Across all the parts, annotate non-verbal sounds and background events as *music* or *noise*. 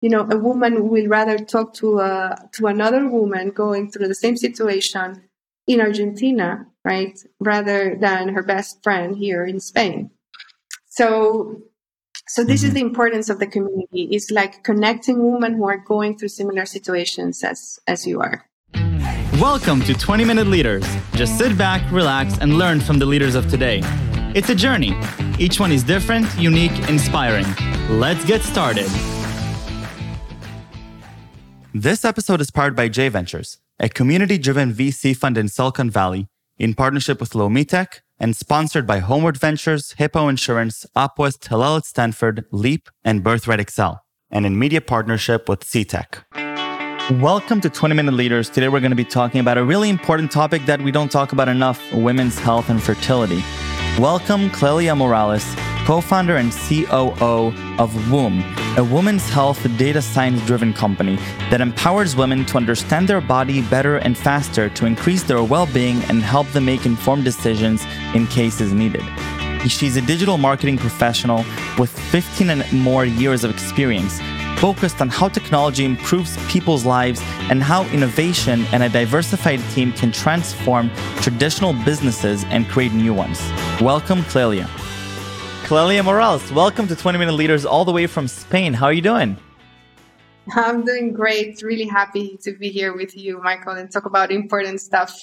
you know, a woman will rather talk to a, to another woman going through the same situation in Argentina, right, rather than her best friend here in Spain. So, so this mm-hmm. is the importance of the community. It's like connecting women who are going through similar situations as as you are. Welcome to 20 Minute Leaders. Just sit back, relax, and learn from the leaders of today. It's a journey. Each one is different, unique, inspiring. Let's get started. This episode is powered by J Ventures, a community driven VC fund in Silicon Valley, in partnership with Lomitech and sponsored by Homeward Ventures, Hippo Insurance, Upwest, Hillel at Stanford, Leap, and Birthright Excel, and in media partnership with CTech. Welcome to 20 Minute Leaders. Today we're going to be talking about a really important topic that we don't talk about enough women's health and fertility. Welcome, Clelia Morales, co founder and COO of Woom, a women's health data science driven company that empowers women to understand their body better and faster to increase their well being and help them make informed decisions in cases needed. She's a digital marketing professional with 15 and more years of experience, focused on how technology improves people's lives and how innovation and a diversified team can transform traditional businesses and create new ones. Welcome, Clelia. Clelia Morales, welcome to 20 Minute Leaders all the way from Spain. How are you doing? I'm doing great. Really happy to be here with you, Michael, and talk about important stuff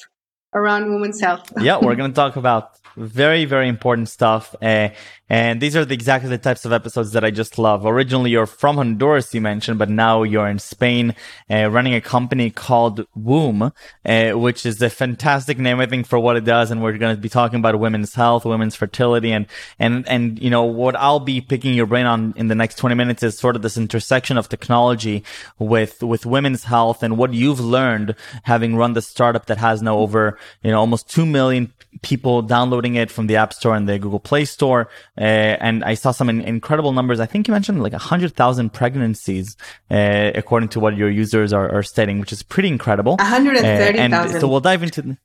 around women's health. yeah, we're going to talk about very, very important stuff. Uh, and these are the, exactly the types of episodes that I just love. Originally, you're from Honduras, you mentioned, but now you're in Spain, uh, running a company called Woom, uh, which is a fantastic name, I think, for what it does. And we're going to be talking about women's health, women's fertility, and, and, and, you know, what I'll be picking your brain on in the next 20 minutes is sort of this intersection of technology with, with women's health and what you've learned having run the startup that has now over, you know, almost 2 million people downloading it from the App Store and the Google Play Store. Uh, and I saw some in- incredible numbers. I think you mentioned like 100,000 pregnancies, uh, according to what your users are, are stating, which is pretty incredible. 130,000. Uh, so we'll dive into.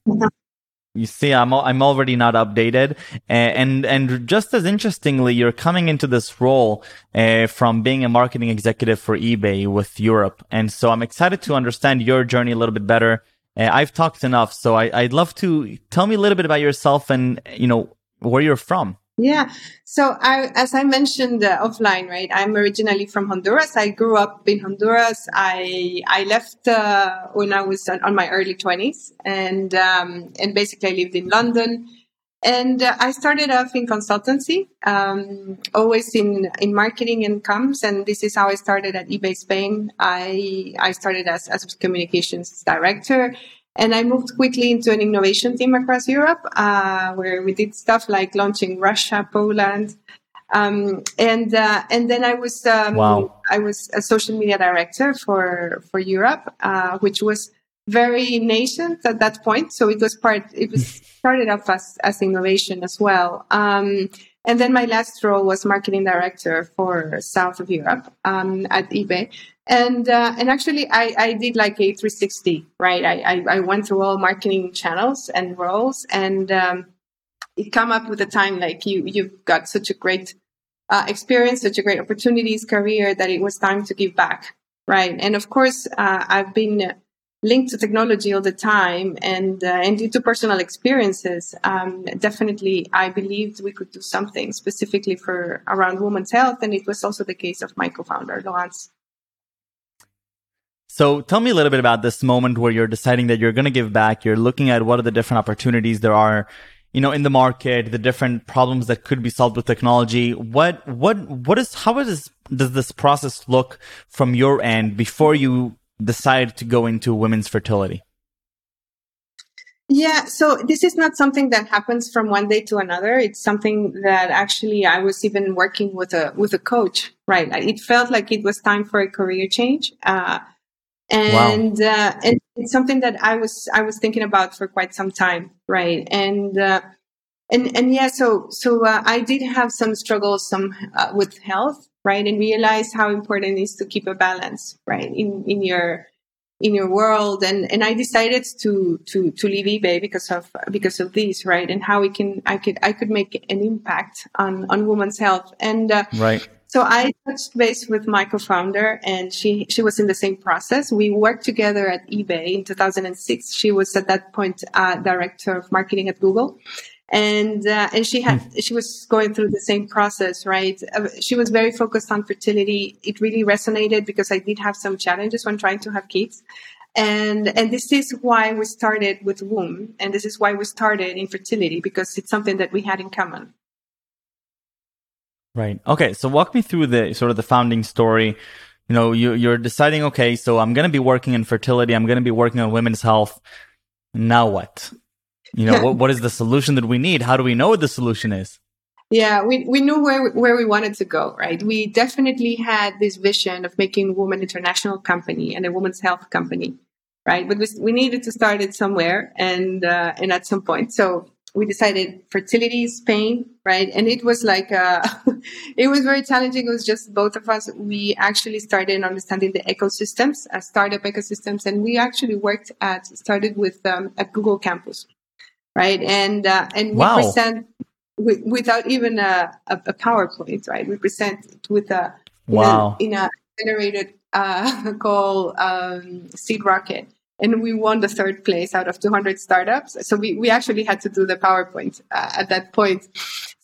You see, I'm I'm already not updated, and and just as interestingly, you're coming into this role uh, from being a marketing executive for eBay with Europe, and so I'm excited to understand your journey a little bit better uh, I've talked enough, so I, would love to tell me a little bit about yourself and you know where you're from. Yeah. So I, as I mentioned uh, offline, right? I'm originally from Honduras. I grew up in Honduras. I I left uh, when I was on, on my early 20s, and um, and basically I lived in London. And uh, I started off in consultancy, um, always in, in marketing and comms. And this is how I started at eBay Spain. I, I started as, as communications director and I moved quickly into an innovation team across Europe, uh, where we did stuff like launching Russia, Poland, um, and uh, and then I was um, wow. I was a social media director for for Europe, uh, which was very nascent at that point. So it was part, it was *laughs* started off as, as innovation as well. Um, and then my last role was marketing director for South of Europe um, at eBay. And uh, and actually, I, I did like a 360, right? I, I, I went through all marketing channels and roles, and um, it come up with a time like you you've got such a great uh, experience, such a great opportunities, career that it was time to give back, right? And of course, uh, I've been linked to technology all the time and uh, and due to personal experiences um, definitely i believed we could do something specifically for around women's health and it was also the case of my co-founder Laurence. So tell me a little bit about this moment where you're deciding that you're going to give back. You're looking at what are the different opportunities there are you know in the market the different problems that could be solved with technology. What what what is how is does this process look from your end before you decide to go into women's fertility? Yeah, so this is not something that happens from one day to another. It's something that actually I was even working with a with a coach. Right, it felt like it was time for a career change, uh, and wow. uh, and it's something that I was I was thinking about for quite some time. Right, and uh, and and yeah, so so uh, I did have some struggles some uh, with health, right? And realize how important it is to keep a balance, right, in in your in your world. And and I decided to to to leave eBay because of because of this, right? And how we can I could I could make an impact on on women's health. And uh, right. So I touched base with my co-founder, and she she was in the same process. We worked together at eBay in 2006. She was at that point uh, director of marketing at Google, and uh, and she had hmm. she was going through the same process, right? Uh, she was very focused on fertility. It really resonated because I did have some challenges when trying to have kids, and and this is why we started with woom, and this is why we started infertility because it's something that we had in common. Right. Okay. So walk me through the sort of the founding story. You know, you, you're deciding, okay, so I'm going to be working in fertility. I'm going to be working on women's health. Now what? You know, what, what is the solution that we need? How do we know what the solution is? Yeah, we, we knew where, we, where we wanted to go, right? We definitely had this vision of making a Woman International company and a women's health company, right? But we, we needed to start it somewhere and, uh, and at some point. So we decided fertility Spain, right? And it was like, uh, *laughs* it was very challenging. It was just both of us. We actually started understanding the ecosystems, uh, startup ecosystems, and we actually worked at, started with, um, at Google campus, right? And, uh, and we wow. present with, without even a, a, a, PowerPoint, right? We present with a, wow. in a, in a generated, uh, *laughs* called, um, Seed Rocket and we won the third place out of 200 startups. So we, we actually had to do the PowerPoint uh, at that point.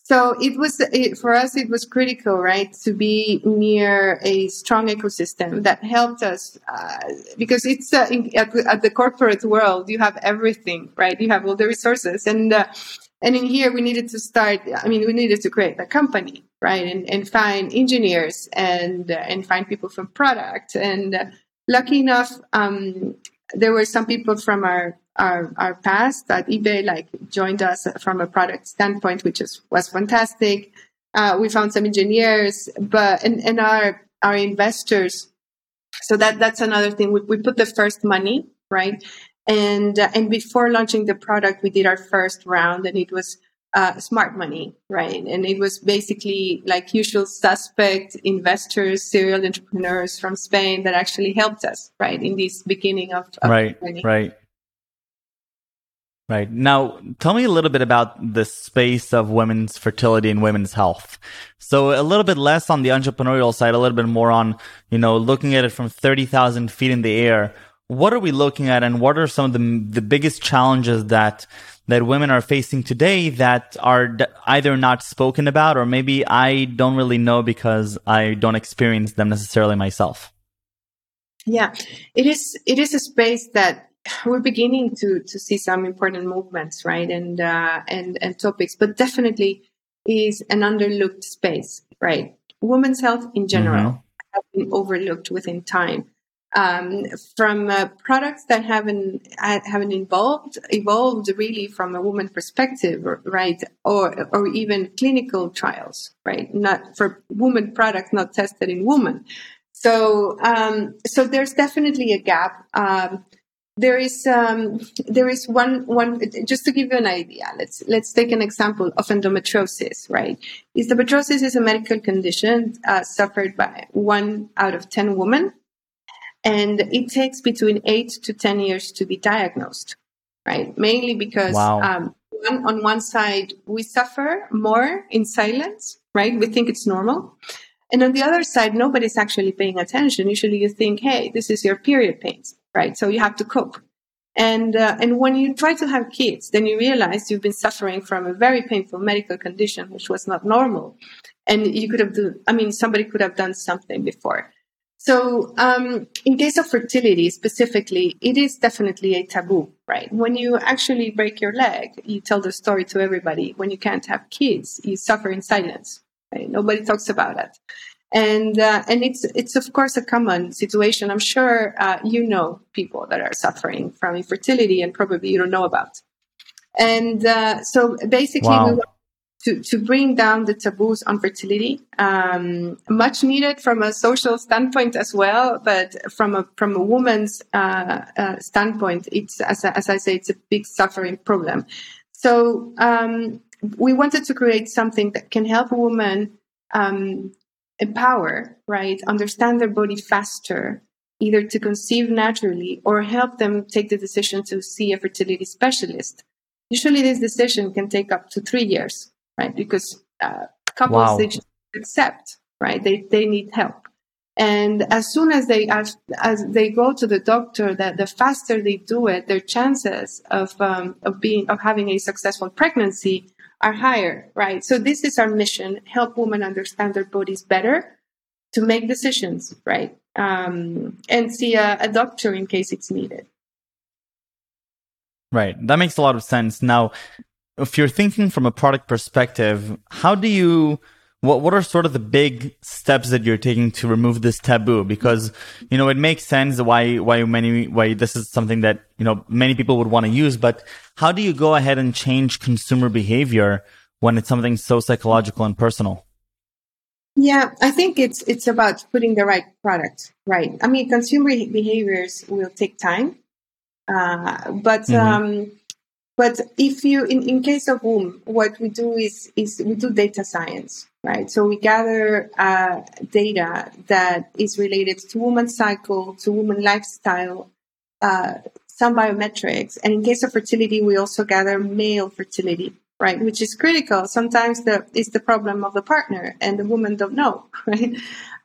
So it was it, for us. It was critical, right, to be near a strong ecosystem that helped us uh, because it's uh, in, at, at, the corporate world. You have everything, right? You have all the resources, and uh, and in here we needed to start. I mean, we needed to create a company, right, and and find engineers and uh, and find people from product and. Uh, lucky enough, um, there were some people from our our, our past that eBay like joined us from a product standpoint, which is, was fantastic. Uh, we found some engineers, but and, and our our investors. So that that's another thing. We, we put the first money right, and uh, and before launching the product, we did our first round, and it was uh, smart money, right? And it was basically like usual suspect investors, serial entrepreneurs from Spain that actually helped us, right, in this beginning of, of right, right. Right. Now, tell me a little bit about the space of women's fertility and women's health. So a little bit less on the entrepreneurial side, a little bit more on, you know, looking at it from 30,000 feet in the air. What are we looking at and what are some of the, the biggest challenges that that women are facing today that are either not spoken about or maybe I don't really know because I don't experience them necessarily myself. Yeah, it is. It is a space that we're beginning to to see some important movements, right, and uh, and and topics, but definitely is an underlooked space, right? Women's health in general mm-hmm. has been overlooked within time um, from uh, products that haven't haven't evolved evolved really from a woman perspective, right? Or or even clinical trials, right? Not for woman products not tested in women. So um, so there's definitely a gap. Um, there is um, there is one one just to give you an idea. Let's let's take an example of endometriosis. Right, endometriosis is a medical condition uh, suffered by one out of ten women and it takes between eight to 10 years to be diagnosed, right? Mainly because wow. um, one, on one side, we suffer more in silence, right? We think it's normal. And on the other side, nobody's actually paying attention. Usually you think, hey, this is your period pains, right? So you have to cope. And, uh, and when you try to have kids, then you realize you've been suffering from a very painful medical condition, which was not normal. And you could have, do, I mean, somebody could have done something before. So, um, in case of fertility specifically, it is definitely a taboo, right? When you actually break your leg, you tell the story to everybody. When you can't have kids, you suffer in silence. Right? Nobody talks about it, and uh, and it's it's of course a common situation. I'm sure uh, you know people that are suffering from infertility, and probably you don't know about. And uh, so, basically, wow. we to, to bring down the taboos on fertility. Um, much needed from a social standpoint as well, but from a from a woman's uh, uh, standpoint, it's as, as I say, it's a big suffering problem. So um, we wanted to create something that can help a woman um, empower, right, understand their body faster, either to conceive naturally or help them take the decision to see a fertility specialist. Usually, this decision can take up to three years right? Because uh, couples wow. they just accept right? They, they need help. And as soon as they, as, as they go to the doctor, that the faster they do it, their chances of, um, of being, of having a successful pregnancy are higher, right? So this is our mission, help women understand their bodies better to make decisions, right? Um, and see a, a doctor in case it's needed. Right. That makes a lot of sense. Now, if you're thinking from a product perspective, how do you what what are sort of the big steps that you're taking to remove this taboo? Because you know it makes sense why why many why this is something that you know many people would want to use but how do you go ahead and change consumer behavior when it's something so psychological and personal? Yeah i think it's it's about putting the right product right? I mean consumer behaviors will take time uh, but mm-hmm. um, but if you, in, in case of woom, what we do is, is we do data science, right? So we gather uh, data that is related to woman cycle, to woman lifestyle, uh, some biometrics. And in case of fertility, we also gather male fertility, right? Which is critical. Sometimes the, is the problem of the partner and the woman don't know, *laughs* right?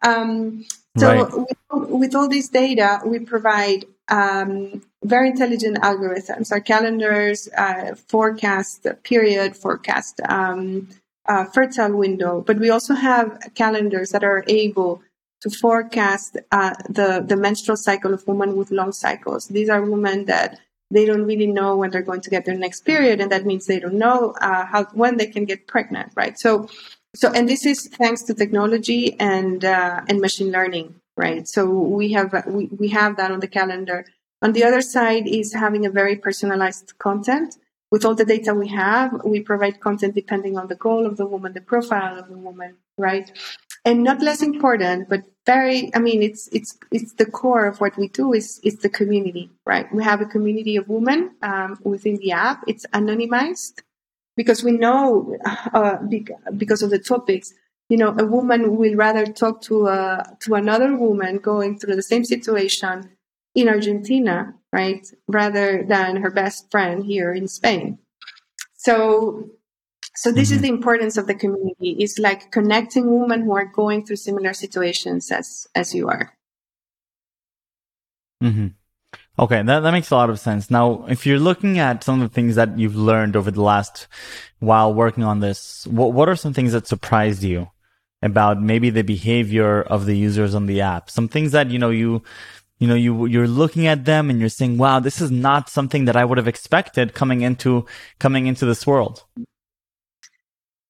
Um, so right. with, with, all this data, we provide um, very intelligent algorithms. Our calendars uh, forecast period, forecast um, uh, fertile window, but we also have calendars that are able to forecast uh, the the menstrual cycle of women with long cycles. These are women that they don't really know when they're going to get their next period, and that means they don't know uh, how when they can get pregnant, right? So, so and this is thanks to technology and uh, and machine learning, right? So we have we, we have that on the calendar on the other side is having a very personalized content. With all the data we have, we provide content depending on the goal of the woman, the profile of the woman, right? And not less important, but very, I mean, it's, it's, it's the core of what we do is, is the community, right? We have a community of women um, within the app. It's anonymized because we know, uh, because of the topics, you know, a woman will rather talk to, uh, to another woman going through the same situation in Argentina, right, rather than her best friend here in Spain. So, so this mm-hmm. is the importance of the community. It's like connecting women who are going through similar situations as as you are. Mm-hmm. Okay, that, that makes a lot of sense. Now, if you're looking at some of the things that you've learned over the last while working on this, what, what are some things that surprised you about maybe the behavior of the users on the app? Some things that, you know, you you know, you, you're looking at them and you're saying, wow, this is not something that I would have expected coming into, coming into this world.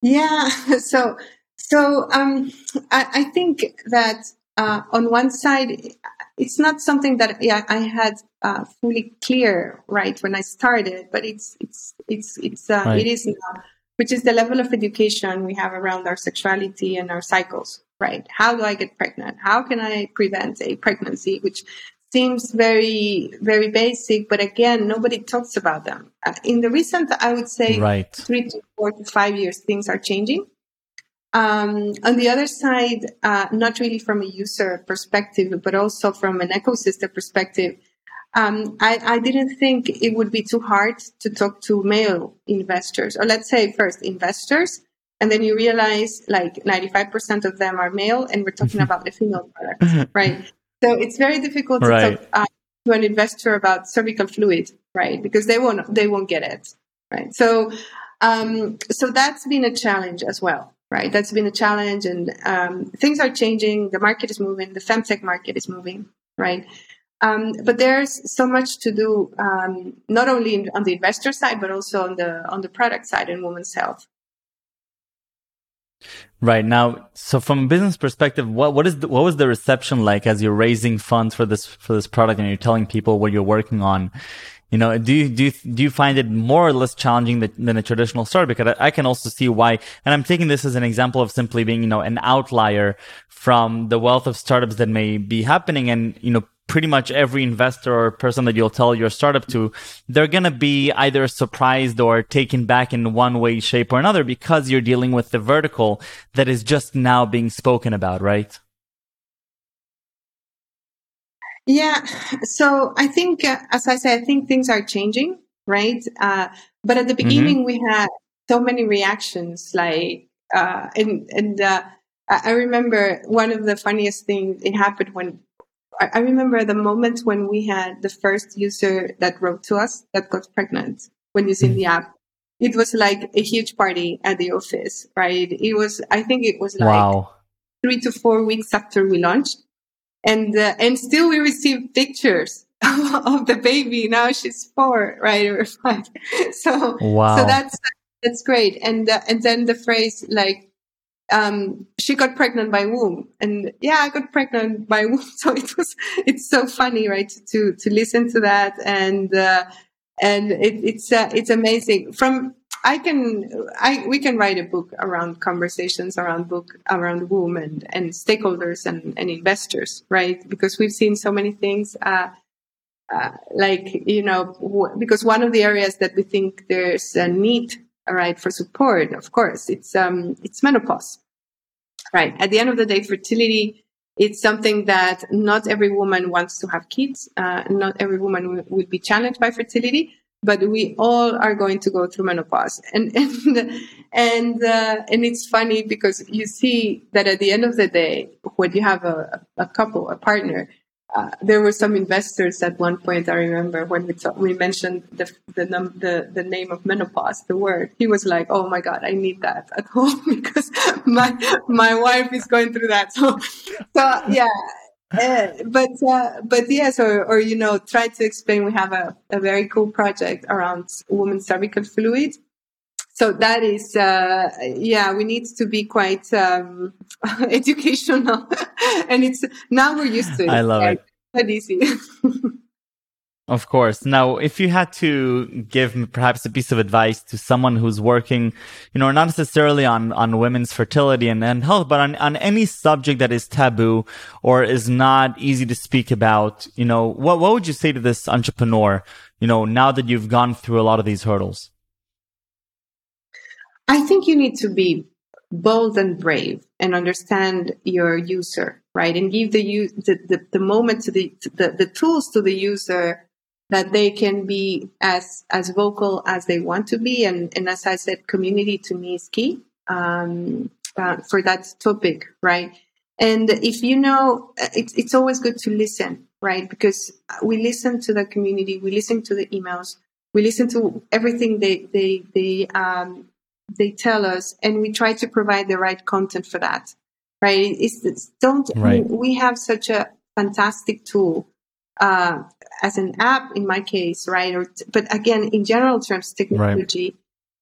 Yeah. *laughs* So, so, um, I, I think that, uh, on one side, it's not something that yeah, I had uh, fully clear right when I started, but it's it's it's it's uh, right. it is now, which is the level of education we have around our sexuality and our cycles right? How do I get pregnant? How can I prevent a pregnancy? Which seems very, very basic, but again, nobody talks about them. In the recent, I would say, right. three to four to five years, things are changing. Um, on the other side, uh, not really from a user perspective, but also from an ecosystem perspective, um, I, I, didn't think it would be too hard to talk to male investors, or let's say first investors, and then you realize like 95% of them are male and we're talking *laughs* about the female product *laughs* right? So it's very difficult to right. talk uh, to an investor about cervical fluid right? Because they won't they won't get it right? So um, so that's been a challenge as well right? That's been a challenge and um, things are changing. The market is moving. The femtech market is moving right um, but there's so much to do, um, not only in, on the investor side, but also on the on the product side in women's health. Right now, so from a business perspective, what what is the, what was the reception like as you're raising funds for this for this product and you're telling people what you're working on? You know, do you do you, do you find it more or less challenging than, a traditional startup? Because I, I can also see why, and I'm taking this as an example of simply being you know an outlier from the wealth of startups that may be happening, and you know pretty much every investor or person that you'll tell your startup to, they're going to be either surprised or taken back in one way, shape or another because you're dealing with the vertical that is just now being spoken about, right? Yeah. So I think, uh, as I said, I think things are changing, right? Uh, but at the mm-hmm. beginning, mm-hmm. we had so many reactions, like, uh, and, and, uh, I remember one of the funniest things it happened when I, remember the moment when we had the first user that wrote to us that got pregnant when using the app. It was like a huge party at the office, right? It was, I think it was like wow. three to four weeks after we launched. And, uh, and still we received pictures *laughs* of the baby. Now she's four, right? Or five. *laughs* So, wow. so that's, that's great. And, uh, and then the phrase like, um, she got pregnant by woom and yeah, I got pregnant by *laughs* woom. So it was, it's so funny, right? To, to listen to that. And, uh, and it, it's, uh, it's amazing from, I can, I, we can write a book around conversations around book, around woom and, and stakeholders and, and investors, right? Because we've seen so many things, uh, uh, like you know w- because one of the areas that we think there's a need right for support of course it's um it's menopause right. At the end of the day fertility it's something that not every woman wants to have kids uh, not every woman will, will be challenged by fertility but we all are going to go through menopause. And *laughs* and and uh, and it's funny because you see that at the end of the day when you have a, a couple a partner uh, there were some investors at one point. I remember when we talk, we mentioned the the, num- the the name of menopause, the word. He was like, "Oh my god, I need that at *laughs* home because my my wife is going through that." *laughs* So, so yeah. Uh, but uh, but yes, or or you know, try to explain. We have a, a very cool project around women's cervical fluid, so that is uh, yeah we need to be quite um, *laughs* educational. *laughs* And it's now we're used to it. I love right? it easy. *laughs* Of course. Now if you had to give perhaps a piece of advice to someone who's working you know not necessarily on on women's fertility and, and health but on, on any subject that is taboo or is not easy to speak about you know what what would you say to this entrepreneur you know now that you've gone through a lot of these hurdles I think you need to be bold and brave and understand your user, right? And give the the, the, the moment to the, the the tools to the user that they can be as as vocal as they want to be. And and as I said, community to me is key um, uh, for that topic, right? And if you know, it's it's always good to listen, right? Because we listen to the community, we listen to the emails, we listen to everything they they they um, they tell us and we try to provide the right content for that right it's, it's don't right. we have such a fantastic tool uh, as an app in my case right or but again in general terms technology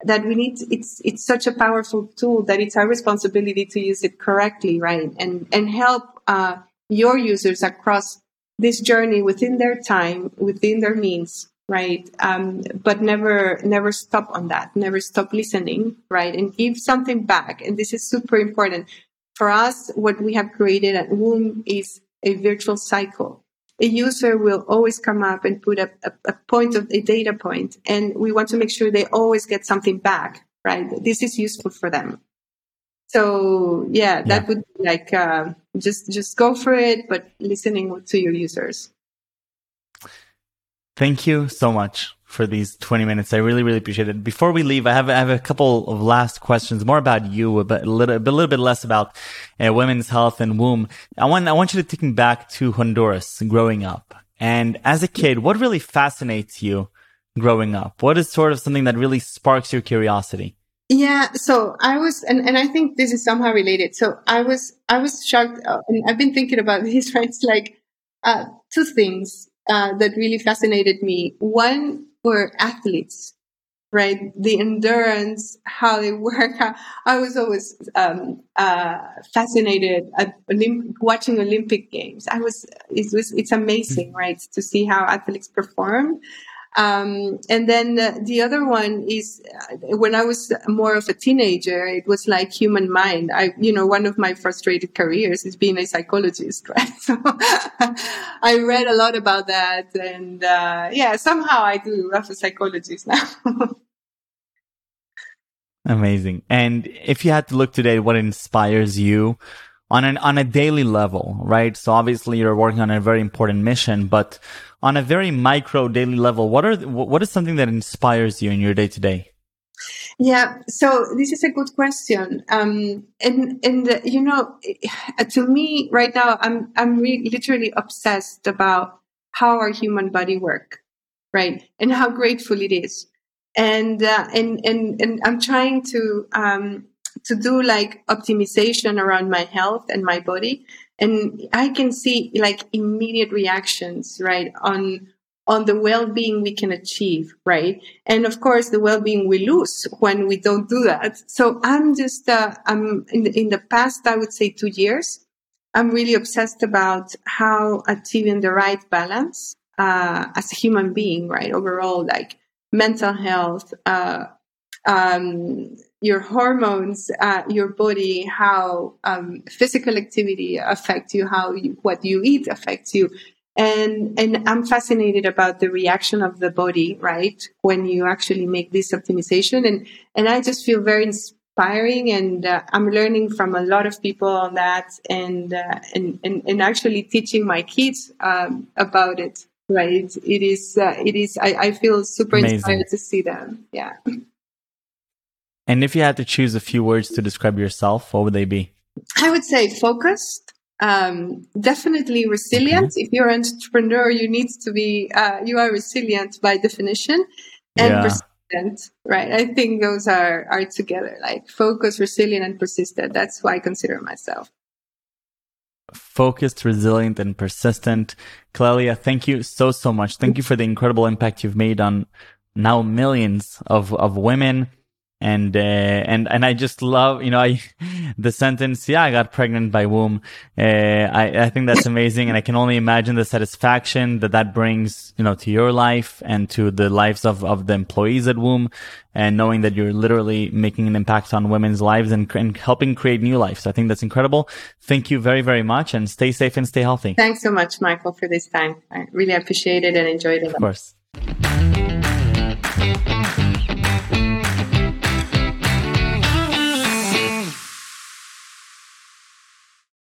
right. that we need it's it's such a powerful tool that it's our responsibility to use it correctly right and and help uh, your users across this journey within their time within their means right? Um, but never never stop on that. Never stop listening right? And give something back. And this is super important. For us what we have created at woom is a virtual cycle. A user will always come up and put a, a, a point of a data point and we want to make sure they always get something back right? This is useful for them. So yeah that yeah. would be like uh, just just go for it but listening to your users Thank you so much for these 20 minutes. I really, really appreciate it. Before we leave, I have, I have a couple of last questions, more about you, but a little, a little bit less about uh, women's health and woom. I want, I want you to take me back to Honduras growing up. And as a kid, what really fascinates you growing up? What is sort of something that really sparks your curiosity? Yeah, so I was, and, and I think this is somehow related. So I was, I was shocked, uh, and I've been thinking about *laughs* this, right? It's like, uh, two things uh, that really fascinated me. One were athletes, right? The endurance, how they *laughs* work. I was always um, uh, fascinated at Olymp- watching Olympic games. I was, it was, it's amazing, right, to see how athletes perform. Um, and then uh, the other one is uh, when I was more of a teenager, it was like human mind. I, you know, one of my frustrated careers is being a psychologist, *laughs* right? So *laughs* I read a lot about that. And, uh, yeah, somehow I do love a psychologist now. *laughs* Amazing. And if you had to look today, what inspires you on an, on a daily level, right? So obviously you're working on a very important mission, but on a very micro daily level, what are what is something that inspires you in your day to day? Yeah, so this is a good question. Um, and and uh, you know, to me right now, I'm I'm re- literally obsessed about how our human body work, right, and how grateful it is, and uh, and and and I'm trying to um, to do like optimization around my health and my body, and I can see like immediate reactions, right, on on the well-being we can achieve right? And of course the well-being we lose when we don't do that. So i'm just uh, i'm in the, in the past i would say two years i'm really obsessed about how achieving the right balance uh, as a human being right overall like mental health uh, um, your hormones, uh, your body, how um, physical activity affects you, how you, what you eat affects you, and and i'm fascinated about the reaction of the body right? When you actually make this optimization. And and i just feel very inspiring and uh, i'm learning from a lot of people on that and uh, and, and and actually teaching my kids um, about it right? It is uh, it is I, I feel super Amazing. inspired to see them. Yeah *laughs* and if you had to choose a few words to describe yourself what would they be i would say focused um, definitely resilient. Okay. If you're an entrepreneur, you need to be, uh, you are resilient by definition and yeah. persistent, right? I think those are, are together, like focus, resilient and persistent. That's who I consider myself. Focused, resilient and persistent. Clelia, thank you so, so much. Thank you for the incredible impact you've made on now millions of, of women and uh, and and I just love you know I *laughs* the sentence yeah I got pregnant by woom. Uh, I I think that's amazing and I can only imagine the satisfaction that that brings you know to your life and to the lives of of the employees at woom and knowing that you're literally making an impact on women's lives and, and helping create new lives. I think that's incredible. Thank you very very much and stay safe and stay healthy. Thanks so much Michael for this time. I really appreciate it and enjoyed it. Of course